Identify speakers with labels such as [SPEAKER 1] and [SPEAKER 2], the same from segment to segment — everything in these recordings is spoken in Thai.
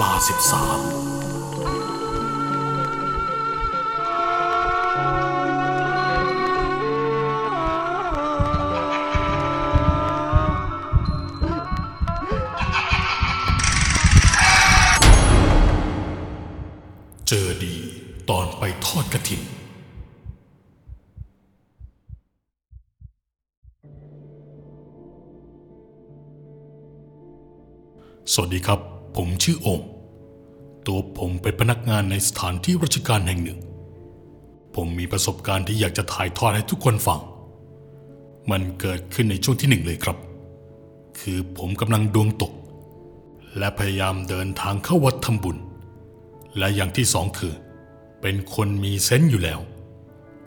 [SPEAKER 1] ลาสิบสามเจอดีตอนไปทอดกระถินสวัสดีครับ ผมชื่อโอม ตัวผมเป็นพนักงานในสถานที่ราชการแห่งหนึ่ง ผมมีประสบการณ์ที่อยากจะถ่ายทอดให้ทุกคนฟัง มันเกิดขึ้นในช่วงที่หนึ่งเลยครับ คือผมกำลังดวงตก และพยายามเดินทางเข้าวัดทำบุญ และอย่างที่สองคือ เป็นคนมีเซนส์อยู่แล้ว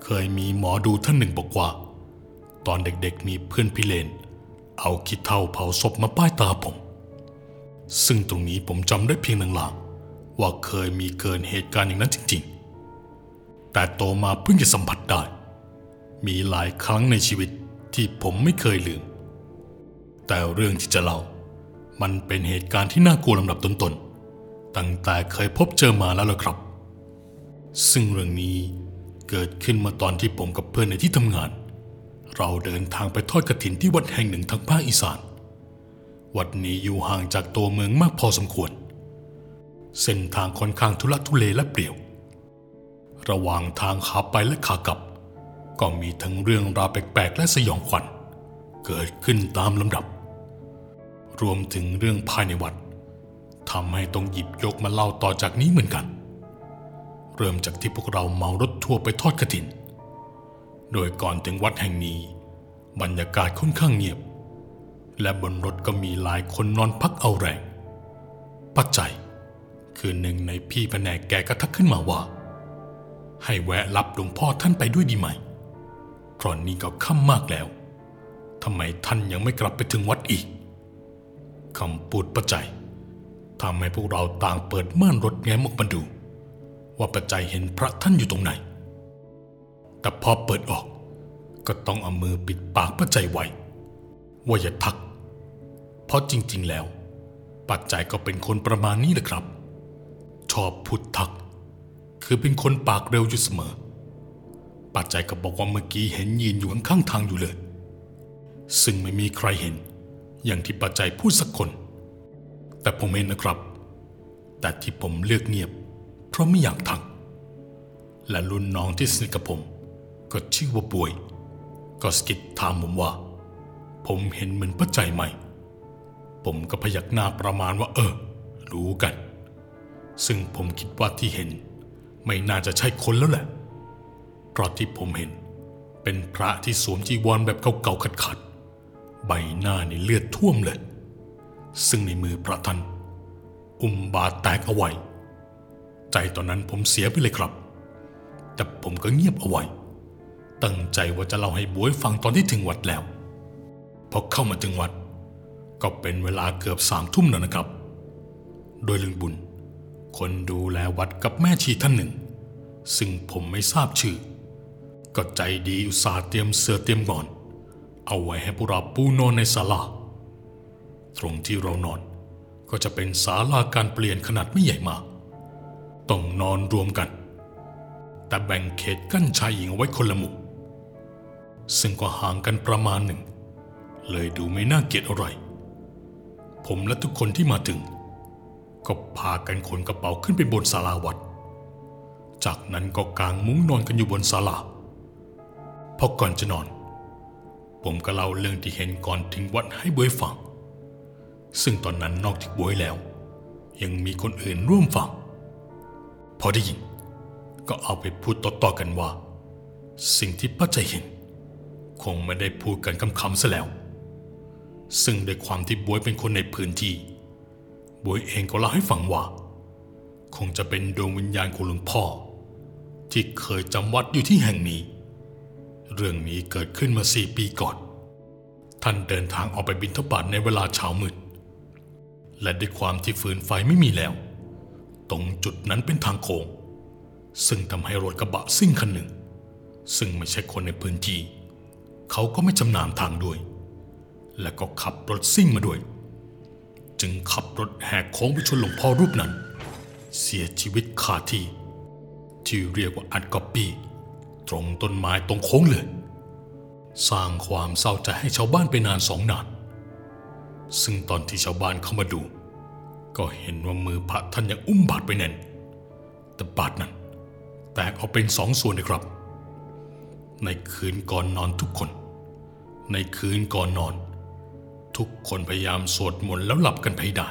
[SPEAKER 1] เคยมีหมอดูท่านหนึ่งบอกว่า ตอนเด็กๆมีเพื่อนพิเรนเอาขี้เถ้าเผาศพมาป้ายตาผม ซึ่งตรงนี้ผมจำได้เพียงหลางๆว่าเคยมีเกินเหตุการณ์อย่างนั้นจริงๆ แต่โตมาเพิ่งจะสัมผัสได้ มีหลายครั้งในชีวิตที่ผมไม่เคยลืม แต่เรื่องที่จะเล่า มันเป็นเหตุการณ์ที่น่ากลัวลำดับต้นๆ ตั้งแต่เคยพบเจอมาแล้วล่ะครับ ซึ่งเรื่องนี้เกิดขึ้นมาตอนที่ผมกับเพื่อนในที่ทำงาน เราเดินทางไปทอดกระถินที่วัดแห่งหนึ่งทางภาคอีสาน วัดนี้อยู่ห่างจากตัวเมืองมากพอสมควร เส้นทางค่อนข้างทุลักทุเลและเปลี่ยว ระหว่างทางขาไปและขากลับ ก็มีทั้งเรื่องราวแปลกๆและสยองขวัญ เกิดขึ้นตามลำดับ รวมถึงเรื่องภายในวัดทำให้ต้องหยิบยกมาเล่าต่อจากนี้เหมือนกัน เริ่มจากที่พวกเราเมารถทัวร์ไปทอดกระถิน โดยก่อนถึงวัดแห่งนี้ บรรยากาศค่อนข้างเงียบ และบนรถก็มีหลายคนนอนพักเอาแรงปัจจัย คือหนึ่งในพี่แผนกแกก็ทักขึ้นมาว่า ให้แวะรับหลวงพ่อท่านไปด้วยดีไหมเพราะนี่ก็ค่ำมากแล้วทำไมท่านยังไม่กลับไปถึงวัดอีกคำพูดปัจจัยทำให้พวกเราต่างเปิดม่านรถแง้มออกมาดู ว่าปัจจัยเห็นพระท่านอยู่ตรงไหน แต่พอเปิดออก ก็ต้องเอามือปิดปากปัจจัยไว้ว่าอย่าทัก เพราะจริง ๆ แล้ว ปัจจัยก็เป็นคนประมาณนี้แหละครับ ชอบพูดทัก คือเป็นคนปากเร็วอยู่เสมอ ปัจจัยก็บอกว่าเมื่อกี้เห็นยืนอยู่ข้างๆทางอยู่เลย ซึ่งไม่มีใครเห็น อย่างที่ปัจจัยพูดสักคน แต่ผมเห็นนะครับ แต่ที่ผมเลือกเงียบ เพราะไม่อยากทักและรุ่นน้องที่สนิทกับผม ก็ชื่อว่าป่วย ก็สกิดถามผมว่า ผมเห็นเหมือนปัจจัยไหม ผมก็พยักหน้าประมาณว่า เออ รู้กัน ซึ่งผมคิดว่าที่เห็น ไม่น่าจะใช่คนแล้วแหละ เพราะที่ผมเห็น เป็นพระที่สวมจีวรแบบเก่าๆขัดๆใบหน้านี่เลือดท่วมเลย ซึ่งในมือพระท่านอุ้มบาดแตกเอาไว้ ใจตอนนั้นผมเสียไปเลยครับ แต่ผมก็เงียบเอาไว้ ตั้งใจว่าจะเล่าให้บวยฟังตอนที่ถึงวัดแล้วพอเข้ามาถึงวัด ก็เป็นเวลาเกือบสามทุ่มแล้วนะครับ โดยลุงบุญ คนดูแลวัดกับแม่ชีท่านหนึ่ง ซึ่งผมไม่ทราบชื่อ ก็ใจดีอุตส่าห์เตรียมเสื้อเตรียมก่อน เอาไว้ให้พวกเราปูนอนในศาลา ตรงที่เรานอนก็จะเป็นศาลาการเปลี่ยนขนาดไม่ใหญ่มากต้องนอนรวมกัน แต่แบ่งเขตกั้นชายหญิงเอาไว้คนละมุมซึ่งก็ห่างกันประมาณหนึ่ง เลยดูไม่น่าเกลียดอะไร ผมและทุกคนที่มาถึง ก็พากันขนกระเป๋าขึ้นไปบนศาลาวัด จากนั้นก็กางมุ้งนอนกันอยู่บนศาลาพอก่อนจะนอน ผมก็เล่าเรื่องที่เห็นก่อนถึงวัดให้บวยฟัง ซึ่งตอนนั้นนอกจากบวยแล้ว ยังมีคนอื่นร่วมฟัง พอได้ยิน ก็เอาไปพูดต่อๆกันว่า สิ่งที่ป้าใจเห็น คงไม่ได้พูดกันคำๆซะแล้ว ซึ่งด้วยความที่บวยเป็นคนในพื้นที่ บวยเองก็เล่าให้ฟังว่า คงจะเป็นดวงวิญญาณของหลวงพ่อ ที่เคยจำวัดอยู่ที่แห่งนี้ เรื่องนี้เกิดขึ้นมาสี่ปีก่อน ท่านเดินทางออกไปบินทบาทในเวลาเช้ามืด และด้วยความที่ฟืนไฟไม่มีแล้ว ตรงจุดนั้นเป็นทางโค้งซึ่งทำให้รถกระบะซิ่งคันหนึ่ง ซึ่งไม่ใช่คนในพื้นที่ เขาก็ไม่ชำนาญทางด้วย และก็ขับรถซิ่งมาด้วย จึงขับรถแหกโค้งไปชนหลวงพ่อรูปนั้น เสียชีวิตคาที่ ที่เรียกว่าอัดกอบปีตรงต้นไม้ตรงโค้งเลย สร้างความเศร้าใจให้ชาวบ้านไปนานสองนาน ซึ่งตอนที่ชาวบ้านเข้ามาดู ก็เห็นว่ามือพระท่านยังอุ้มบาดไปแน่น แต่บาดนั้น แตกออกเป็นสองส่วนนะครับ ในคืนก่อนนอนทุกคน ในคืนก่อนนอน ทุกคนพยายามสวดมนต์แล้วหลับกันไปได้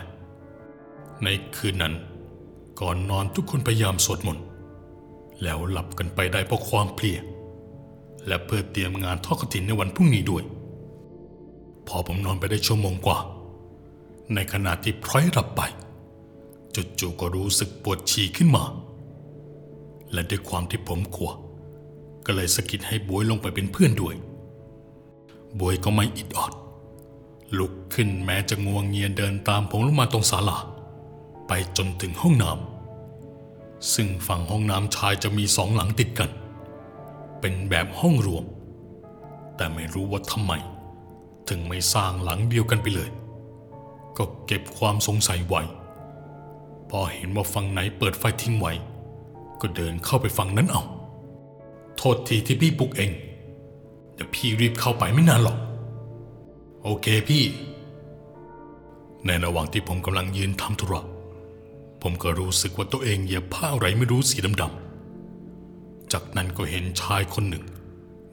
[SPEAKER 1] ในคืนนั้น ก่อนนอนทุกคนพยายามสวดมนต์แล้วหลับกันไปได้เพราะความเพลีย และเพื่อเตรียมงานทอดกฐินในวันพรุ่งนี้ด้วย พอผมนอนไปได้ชั่วโมงกว่า ในขณะที่พร้อยหลับไปจู่ๆก็รู้สึกปวดฉี่ขึ้นมา และด้วยความที่ผมกลัว ก็เลยสะกิดให้บวยลงไปเป็นเพื่อนด้วยบวยก็ไม่อิดออด ลุกขึ้นแม้จะงวงเงียเดินตามผมลงมาตรงศาลาไปจนถึงห้องน้ำซึ่งฝั่งห้องน้ำชายจะมีสองหลังติดกัน เป็นแบบห้องรวม แต่ไม่รู้ว่าทำไม ถึงไม่สร้างหลังเดียวกันไปเลย ก็เก็บความสงสัยไว้พอเห็นว่าฝั่งไหนเปิดไฟทิ้งไว้ ก็เดินเข้าไปฝั่งนั้นเอา โทษทีที่พี่ปลุกเอง เดี๋ยวพี่รีบเข้าไปไม่นานหรอก โอเคพี่ ในระหว่างที่ผมกำลังยืนทำธุระผมก็รู้สึกว่าตัวเองเหยียบผ้าอะไรไม่รู้สีดำๆ จากนั้นก็เห็นชายคนหนึ่ง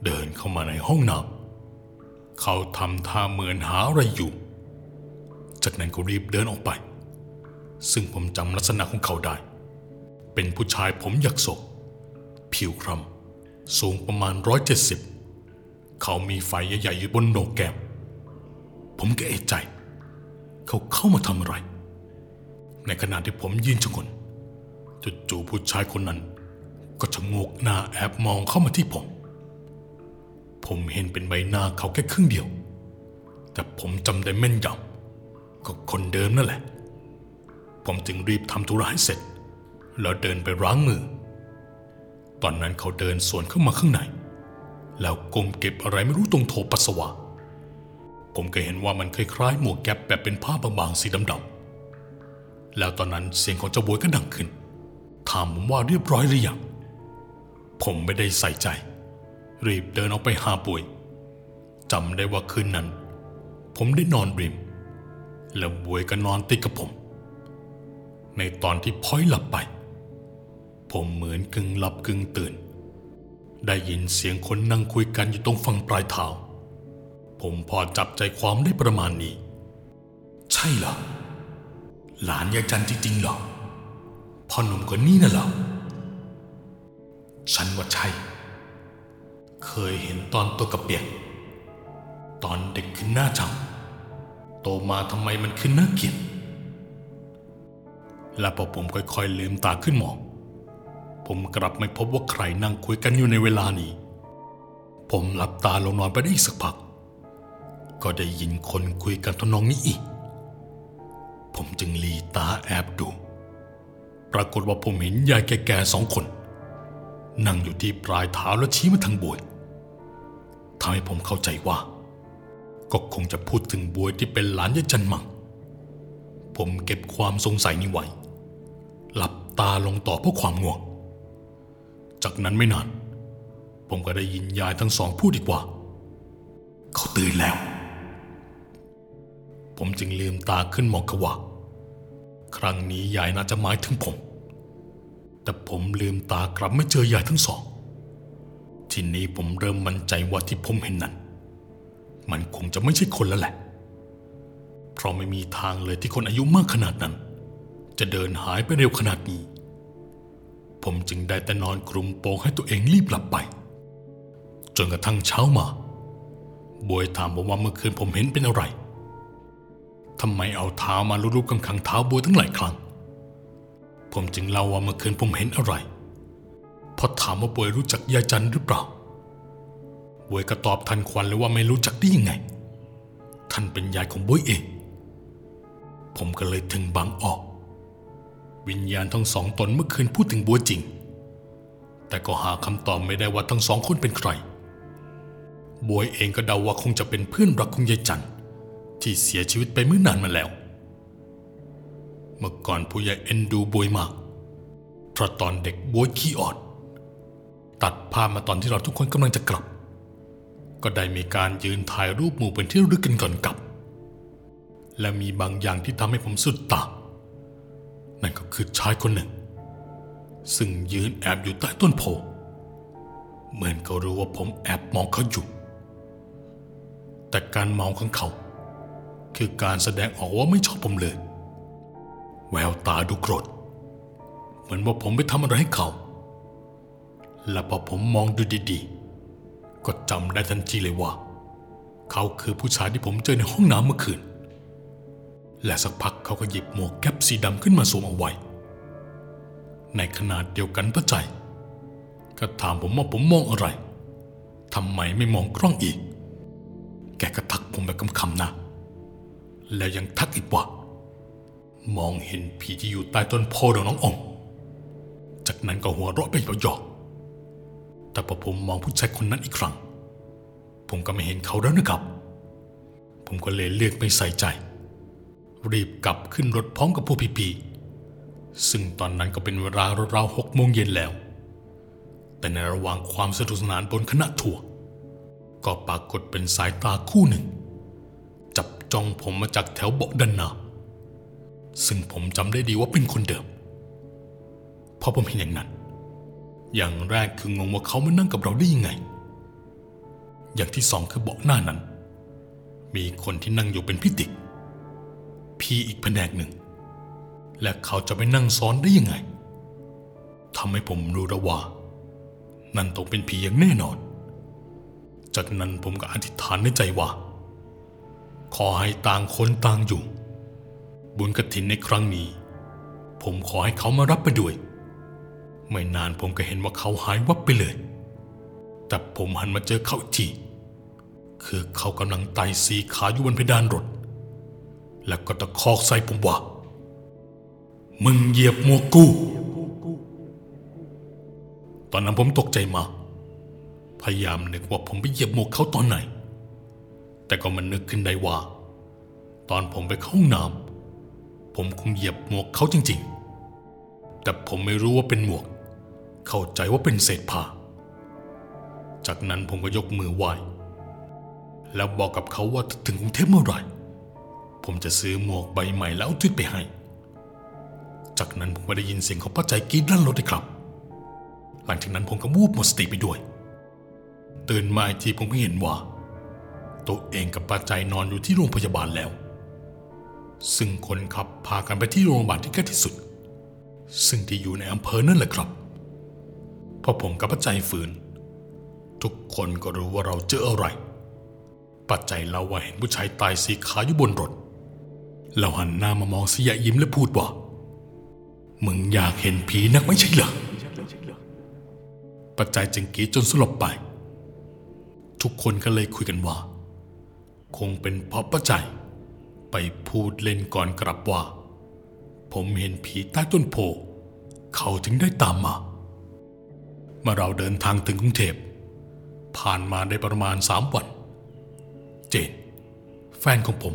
[SPEAKER 1] เดินเข้ามาในห้องน้ำเขาทำท่าเหมือนหาอะไรอยู่ จากนั้นก็รีบเดินออกไป ซึ่งผมจำลักษณะของเขาได้ เป็นผู้ชายผมหยักศก ผิวคล้ำสูงประมาณร้อยเจ็ดสิบเขามีไฟใหญ่ๆอยู่บนโหนกแก้ม ผมก็เอะใจ เขาเข้ามาทำอะไร ในขณะที่ผมยืนชะงนจู่ๆผู้ชายคนนั้น ก็ชะโงกหน้าแอบมองเข้ามาที่ผม ผมเห็นเป็นใบหน้าเขาแค่ครึ่งเดียว แต่ผมจำได้แม่นยำก็คนเดิมนั่นแหละ ผมจึงรีบทำธุระให้เสร็จ แล้วเดินไปล้างมือ ตอนนั้นเขาเดินสวนเข้ามาข้างใน แล้วก้มเก็บอะไรไม่รู้ตรงโถปัสสาวะ ผมก็เห็นว่ามันคล้ายๆหมวกแก๊ปแบบเป็นผ้าบางๆสีดำๆแล้วตอนนั้นเสียงของเจ้าบวยก็ดังขึ้น ถามผมว่าเรียบร้อยหรือยังผมไม่ได้ใส่ใจ รีบเดินออกไปหาบวยจำได้ว่าคืนนั้น ผมได้นอนริม แล้วบวยก็นอนติดกับผม ในตอนที่พ้อยหลับไป ผมเหมือนกึ่งหลับกึ่งตื่น ได้ยินเสียงคนนั่งคุยกันอยู่ตรงฝั่งปลายเท้า ผมพอจับใจความได้ประมาณนี้ ใช่เหรอ หลานยายจันจริงๆเหรอพ่อหนุ่มคนนี้น่ะเหรอ ฉันว่าใช่ เคยเห็นตอนตัวกระเปียก ตอนเด็กขึ้นหน้าจังโตมาทำไมมันขึ้นหน่าเกลียดและพอผมค่อยๆลืมตาขึ้นมอง ผมกลับไม่พบว่าใครนั่งคุยกันอยู่ในเวลานี้ ผมหลับตาลงนอนไปได้อีกสักพัก ก็ได้ยินคนคุยกันทนองนี้อีก ผมจึงลีตาแอบดู ปรากฏว่าผมเห็นยายแก่ๆสองคน นั่งอยู่ที่ปลายเท้าแล้วชี้มาทางบวยทำให้ผมเข้าใจว่า ก็คงจะพูดถึงบวยที่เป็นหลานยายจันมัง ผมเก็บความสงสัยนี้ไว้ หลับตาลงต่อเพราะความง่วง จากนั้นไม่นาน ผมก็ได้ยินยายทั้งสองพูดอีกว่า เขาตื่นแล้ว ผมจึงลืมตาขึ้นมองเขาว่า ครั้งนี้ยายน่าจะหมายถึงผม แต่ผมลืมตากลับไม่เจอยายทั้งสอง ทีนี้ผมเริ่มมั่นใจว่าที่ผมเห็นนั้น มันคงจะไม่ใช่คนแล้วแหละ เพราะไม่มีทางเลยที่คนอายุมากขนาดนั้น จะเดินหายไปเร็วขนาดนี้ ผมจึงได้แต่นอนกลุ่มโปงให้ตัวเองรีบหลับไป จนกระทั่งเช้ามาบวยถามผมว่าเมื่อคืนผมเห็นเป็นอะไร ทำไมเอาเท้ามาลูบๆข้างๆเท้าบัวทั้งหลายครั้ง ผมจึงเล่าว่าเมื่อคืนผมเห็นอะไร พอถามว่าบวยรู้จักยายจันหรือเปล่าบวยก็ตอบทันควันเลยว่าไม่รู้จักได้ยังไง ท่านเป็นยายของบวยเอง ผมก็เลยถึงบางออก วิญญาณทั้งสองตนเมื่อคืนพูดถึงบัวจริง แต่ก็หาคำตอบไม่ได้ว่าทั้งสองคนเป็นใครบวยเองก็เดาว่าคงจะเป็นเพื่อนรักของยายจันท ที่เสียชีวิตไปเมื่อนานมาแล้ว เมื่อก่อนผู้ใหญ่เอ็นดูบวยมาก เพราะตอนเด็กบวยขี้ออด ตัดภาพมาตอนที่เราทุกคนกำลังจะกลับ ก็ได้มีการยืนถ่ายรูปหมู่เป็นที่รึกกันก่อนกลับ และมีบางอย่างที่ทำให้ผมสุดตา นั่นก็คือชายคนหนึ่ง ซึ่งยืนแอบอยู่ใต้ต้นโพเหมือนเขารู้ว่าผมแอบมองเขาอยู่ แต่การมองของเขา คือการแสดงออกว่าไม่ชอบผมเลย แววตาดูโกรธเหมือนว่าผมไปทำอะไรให้เขา และพอผมมองดูดีๆ ก็จำได้ทันทีเลยว่า เขาคือผู้ชายที่ผมเจอในห้องน้ำเมื่อคืน และสักพักเขาก็หยิบหมวกแก๊ปสีดำขึ้นมาสวมเอาไว้ ในขนาดเดียวกันป้าใจ ก็ถามผมว่าผมมองอะไรทำไมไม่มองกล้องอีก แกก็ทักผมแบบคำๆนะ แล้วยังทักอีกว่า มองเห็นผีที่อยู่ใต้ต้นโพดอกน้องอมจากนั้นก็หัวเราะไปหยอกๆแต่พอผมมองผู้ชายคนนั้นอีกครั้ง ผมก็ไม่เห็นเขาแล้วนะครับ ผมก็เลยเลือกไม่ใส่ใจ รีบกลับขึ้นรถพร้อมกับพวกพี่ๆซึ่งตอนนั้นก็เป็นเวลาราวๆหกโมงเย็นแล้ว แต่ในระหว่างความสนุกสนานบนคณะทัวร์ก็ปรากฏเป็นสายตาคู่หนึ่ง จ้องผมมาจากแถวเบาะด้านหน้าซึ่งผมจำได้ดีว่าเป็นคนเดิมพอผมเห็นอย่างนั้น อย่างแรกคืองงว่าเขามานั่งกับเราได้ยังไง อย่างที่สองคือเบาะหน้านั้น มีคนที่นั่งอยู่เป็นพิติกพี่อีกแผนกหนึ่ง และเขาจะไปนั่งซ้อนได้ยังไงทำให้ผมรู้แล้วว่า นั่นต้องเป็นผีอย่างแน่นอน จากนั้นผมก็อธิษฐานในใจว่า ขอให้ต่างคนต่างอยู่ บุญกฐินในครั้งนี้ ผมขอให้เขามารับไปด้วย ไม่นานผมก็เห็นว่าเขาหายวับไปเลย แต่ผมหันมาเจอเขาอีกทีคือเขากำลังไต่สีขาอยู่บนเพดานรถ แล้วก็ตะคอกใส่ผมว่า มึงเหยียบหมวกกู ตอนนั้นผมตกใจมากพยายามนึกว่าผมไปเหยียบหมวกเขาตอนไหน แต่ก็มันนึกขึ้นได้ว่า ตอนผมไปเข้าห้องน้ำผมคงเหยียบหมวกเขาจริง ๆ แต่ผมไม่รู้ว่าเป็นหมวก เข้าใจว่าเป็นเศษผ้า จากนั้นผมก็ยกมือไหว้แล้วบอกกับเขาว่าถึงกรุงเทพเมื่อไหร่ ผมจะซื้อหมวกใบใหม่แล้วทิดไปให้ จากนั้นผมก็ได้ยินเสียงของป้าใจกรีดลั่นรถเลยครับ หลังจากนั้นผมก็วูบหมดสติไปด้วย ตื่นมาอีกทีผมก็เห็นว่า ตัวเองกับป้าใจนอนอยู่ที่โรงพยาบาลแล้ว ซึ่งคนขับพากันไปที่โรงพยาบาลที่ใกล้ที่สุด ซึ่งที่อยู่ในอำเภอนั่นแหละครับพอผมกับป้าใจฝืน ทุกคนก็รู้ว่าเราเจออะไรป้าใจเล่าว่าเห็นผู้ชายตายสีขาอยู่บนรถ เราหันหน้ามามองเสียยิ้มและพูดว่า มึงอยากเห็นผีนักไม่ใช่เหรอ ปัจจัยจึงกรีดจนสลบไป ทุกคนก็เลยคุยกันว่า คงเป็นเพราะป้าใจ ไปพูดเล่นก่อนกลับว่า ผมเห็นผีใต้ต้นโพเขาถึงได้ตามมา เมื่อเราเดินทางถึงกรุงเทพผ่านมาได้ประมาณสามวัน เจน แฟนของผม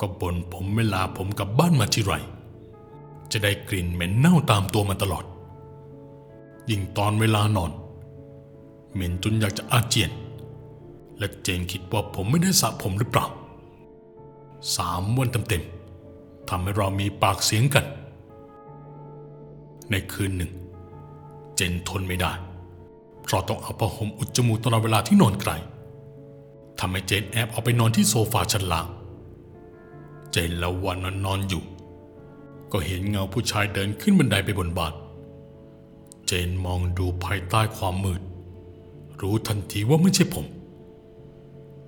[SPEAKER 1] ก็บ่นผมเวลาผมกลับบ้านมาทีไร จะได้กลิ่นเหม็นเน่าตามตัวมาตลอด ยิ่งตอนเวลานอน เหม็นจนอยากจะอาเจียน และเจนคิดว่าผมไม่ได้สระผมหรือเปล่าสามวันเต็มๆทำให้เรามีปากเสียงกัน ในคืนหนึ่ง เจนทนไม่ได้ เพราะต้องเอาผ้าห่มอุดจมูกตลอดเวลาที่นอนไกลทำให้เจนแอบเอาไปนอนที่โซฟาชั้นล่าง เจนละวันนอนนอนอยู่ ก็เห็นเงาผู้ชายเดินขึ้นบันไดไปบนบานเจนมองดูภายใต้ความมืด รู้ทันทีว่าไม่ใช่ผม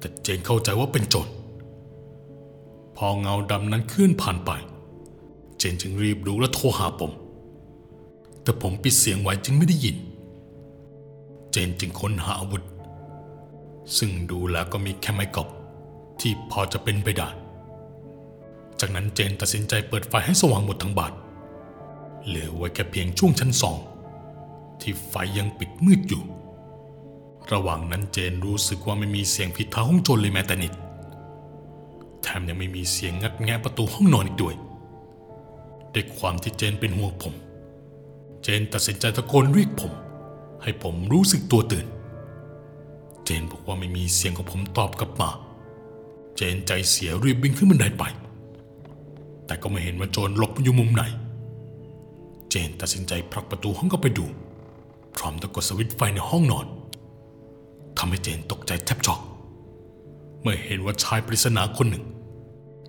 [SPEAKER 1] แต่เจนเข้าใจว่าเป็นโจรพอเงาดำนั้นเคลื่อนผ่านไป เจนจึงรีบรู้และโทรหาผม แต่ผมปิดเสียงไว้จึงไม่ได้ยิน เจนจึงค้นหาอาวุธ ซึ่งดูแล้วก็มีแค่ไม้กอบที่พอจะเป็นไปได้ จากนั้นเจนตัดสินใจเปิดไฟให้สว่างหมดทั้งบานเหลือไว้แค่เพียงช่วงชั้นสอง ที่ไฟยังปิดมืดอยู่ ระหว่างนั้นเจนรู้สึกว่าไม่มีเสียงผิดเท้าห้องโจรเลยแม้แต่นิด แถมยังไม่มีเสียงงัดแงะประตูห้องนอนอีกด้วย ด้วยความที่เจนเป็นห่วงผม เจนตัดสินใจตะโกนเรียกผม ให้ผมรู้สึกตัวตื่น เจนบอกว่าไม่มีเสียงของผมตอบกลับมา เจนใจเสียรีบวิ่งขึ้นบันไดไป แต่ก็ไม่เห็นว่าโจรหลบอยู่มุมไหน เจนตัดสินใจผลักประตูห้องเข้าไปดู พร้อมตะกดสวิตช์ไฟในห้องนอน ทำให้เจนตกใจแทบช็อก เมื่อเห็นว่าชายปริศนาคนหนึ่ง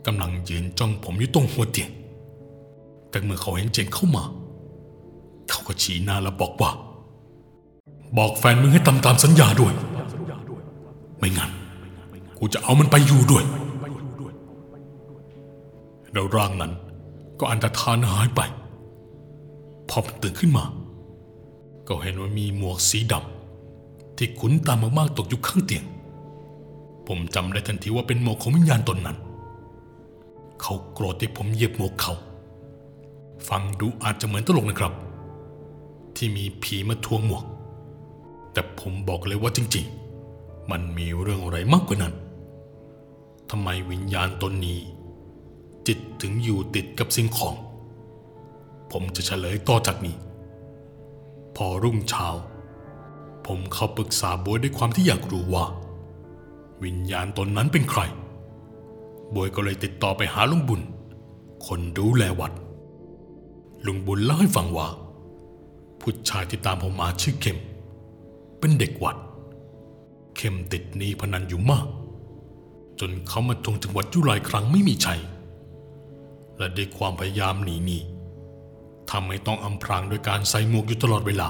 [SPEAKER 1] กำลังยืนจ้องผมอยู่ตรงหัวเตียง แต่เมื่อเขาเห็นเจนเข้ามา เขาก็ชี้หน้าแล้วบอกว่า บอกแฟนมึงให้ทำตามสัญญาด้วย ไม่งั้นกูจะเอามันไปอยู่ด้วย แล้วร่างนั้นก็อันตรธานหายไป พอตื่นขึ้นมา ก็เห็นว่ามีหมวกสีดำ ที่ขุนตามมากๆตกอยู่ข้างเตียง ผมจำได้ทันทีว่าเป็นหมวกของวิญญาณตนนั้น เขาโกรธที่ผมเหยียบหมวกเขา ฟังดูอาจจะเหมือนตลกนะครับ ที่มีผีมาทวงหมวก แต่ผมบอกเลยว่าจริง ๆ มันมีเรื่องอะไรมากกว่านั้นทำไมวิญญาณตนนี้ จิตถึงอยู่ติดกับสิ่งของ ผมจะเฉลยต่อจากนี้ พอรุ่งเช้า ผมเข้าปรึกษาบวยด้วยความที่อยากรู้ว่า วิญญาณตนนั้นเป็นใคร บวยก็เลยติดต่อไปหาลุงบุญ คนดูแลวัด ลุงบุญเล่าให้ฟังว่า ผู้ชายที่ตามผมมาชื่อเข้มเป็นเด็กวัด เข้มติดหนี้พนันอยู่มาก จนเขามาทวงถึงหวัดยู่หลายครั้งไม่มีชัย และด้วยความพยายามหนีหนีทำให้ต้องอำพรางโดยการใส่หมวกอยู่ตลอดเวลา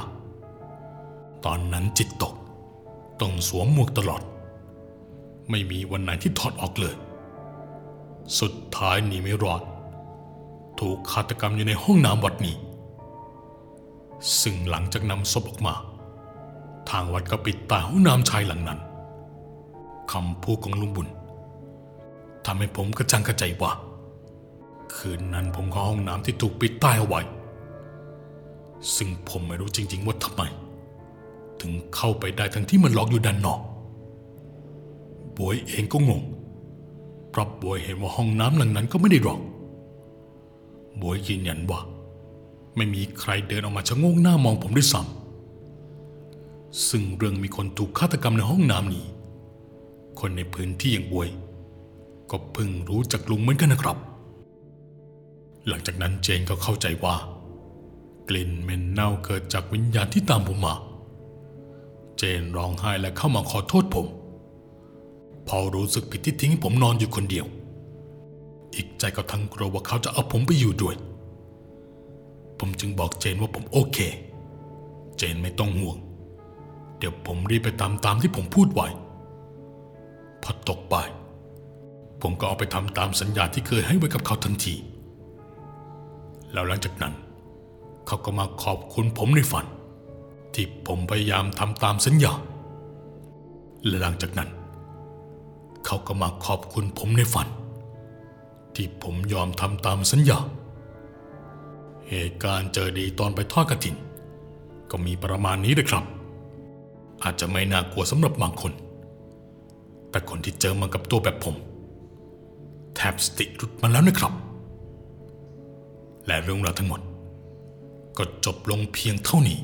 [SPEAKER 1] ตอนนั้นจิตตก ต้องสวมหมวกตลอด ไม่มีวันไหนที่ถอดออกเลย สุดท้ายหนีไม่รอด ถูกฆาตกรรมอยู่ในห้องน้ำวัดนี้ ซึ่งหลังจากนำศพออกมา ทางวัดก็ปิดตายห้องน้ำชายหลังนั้นคำพูดของลุงบุญทำให้ผมกระจังกระใจว่า คืนนั้นผมเข้าห้องน้ำที่ถูกปิดใต้เอาไว้ ซึ่งผมไม่รู้จริง ๆ ว่าทำไม ถึงเข้าไปได้ทั้งที่มันล็อกอยู่ด้านนอกบวยเองก็งงเพราะบวยเห็นว่าห้องน้ำหลังนั้นก็ไม่ได้ล็อกบวยยืนยันว่า ไม่มีใครเดินออกมาชะโงงหน้ามองผมด้วยซ้ำซึ่งเรื่องมีคนถูกฆาตกรรมในห้องน้ำนี้ คนในพื้นที่อย่างบวย ก็เพิ่งรู้จากลุงเหมือนกันนะครับ หลังจากนั้นเจนก็เข้าใจว่ากลิ่นเหม็นเน่าเกิดจากวิญญาณที่ตามผมมา เจนร้องไห้และเข้ามาขอโทษผม พอรู้สึกผิดที่ทิ้งผมนอนอยู่คนเดียว อีกใจก็ทั้งกลัวว่าเขาจะเอาผมไปอยู่ด้วย ผมจึงบอกเจนว่าผมโอเค เจนไม่ต้องห่วง เดี๋ยวผมรีบไปตามตามที่ผมพูดไว้พอตกบ่ายผมก็เอาไปทำตามสัญญาที่เคยให้ไว้กับเขาทันที แล้วหลังจากนั้น เขาก็มาขอบคุณผมในฝัน ที่ผมพยายามทำตามสัญญา และหลังจากนั้น เขาก็มาขอบคุณผมในฝัน ที่ผมยอมทำตามสัญญา เหตุการณ์เจอดีตอนไปทอดกระถิน ก็มีประมาณนี้เลยครับ อาจจะไม่น่ากลัวสำหรับบางคน แต่คนที่เจอมากับตัวแบบผม แทบสติหลุดมาแล้วนะครับ และเรื่องราวทั้งหมดก็จบลงเพียงเท่านี้